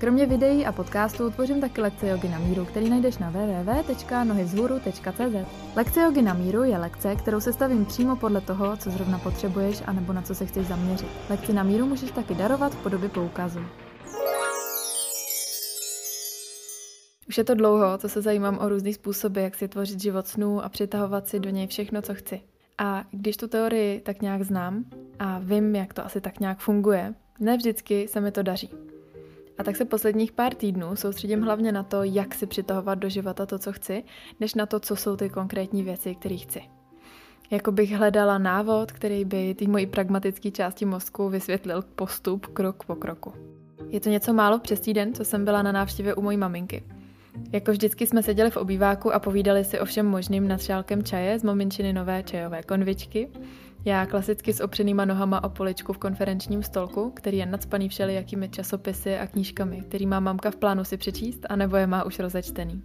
Kromě videí a podcastů tvořím taky lekce jogy na míru, který najdeš na www.nohyzhůru.cz. Lekce jogy na míru je lekce, kterou se stavím přímo podle toho, co zrovna potřebuješ a nebo na co se chceš zaměřit. Lekci na míru můžeš taky darovat v podobě poukazu. Už je to dlouho, co se zajímám o různý způsoby, jak si tvořit život snů a přitahovat si do něj všechno, co chci. A když tu teorii tak nějak znám a vím, jak to asi tak nějak funguje, ne vždycky se mi to daří. A tak se posledních pár týdnů soustředím hlavně na to, jak si přitahovat do života to, co chci, než na to, co jsou ty konkrétní věci, které chci. Jako bych hledala návod, který by té mojí pragmatické části mozku vysvětlil postup krok po kroku. Je to něco málo přes týden, co jsem byla na návštěvě u mojí maminky. Jako vždycky jsme seděli v obýváku a povídali si o všem možným nad šálkem čaje z maminčiny nové čajové konvičky. Já klasicky s opřenýma nohama o poličku v konferenčním stolku, který je nadspaný všelijakými časopisy a knížkami, který má mamka v plánu si přečíst, anebo je má už rozečtený.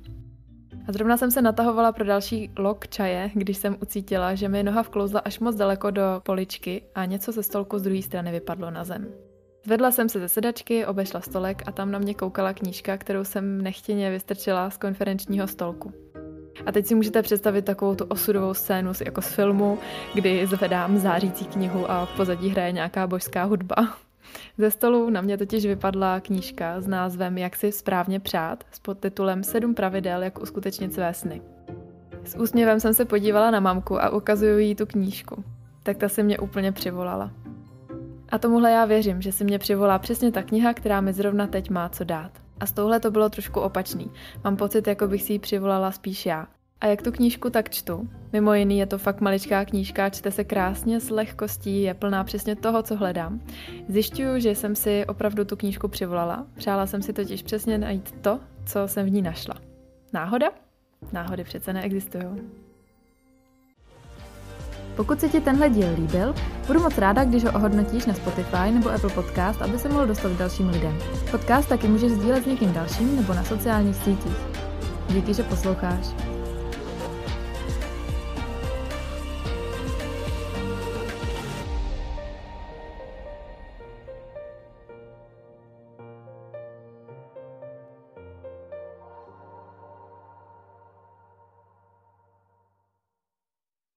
A zrovna jsem se natahovala pro další lok čaje, když jsem ucítila, že mi noha vklouzla až moc daleko do poličky a něco ze stolku z druhé strany vypadlo na zem. Zvedla jsem se ze sedačky, obešla stolek a tam na mě koukala knížka, kterou jsem nechtěně vystrčila z konferenčního stolku. A teď si můžete představit takovou tu osudovou scénu jako z filmu, kdy zvedám zářící knihu a v pozadí hraje nějaká božská hudba. Ze stolu na mě totiž vypadla knížka s názvem Jak si správně přát s podtitulem Sedm pravidel, jak uskutečnit své sny. S úsměvem jsem se podívala na mamku a ukazuju jí tu knížku. Tak ta se mě úplně přivolala. A tomuhle já věřím, že si mě přivolá přesně ta kniha, která mi zrovna teď má co dát. A s touhle to bylo trošku opačný. Mám pocit, jako bych si ji přivolala spíš já. A jak tu knížku tak čtu, mimo jiný je to fakt maličká knížka, čte se krásně, s lehkostí, je plná přesně toho, co hledám. Zjišťuju, že jsem si opravdu tu knížku přivolala. Přála jsem si totiž přesně najít to, co jsem v ní našla. Náhoda? Náhody přece neexistují. Pokud se ti tenhle díl líbil, budu moc ráda, když ho ohodnotíš na Spotify nebo Apple Podcast, aby se mohl dostat dalším lidem. Podcast taky můžeš sdílet s někým dalším nebo na sociálních sítích. Díky, že posloucháš.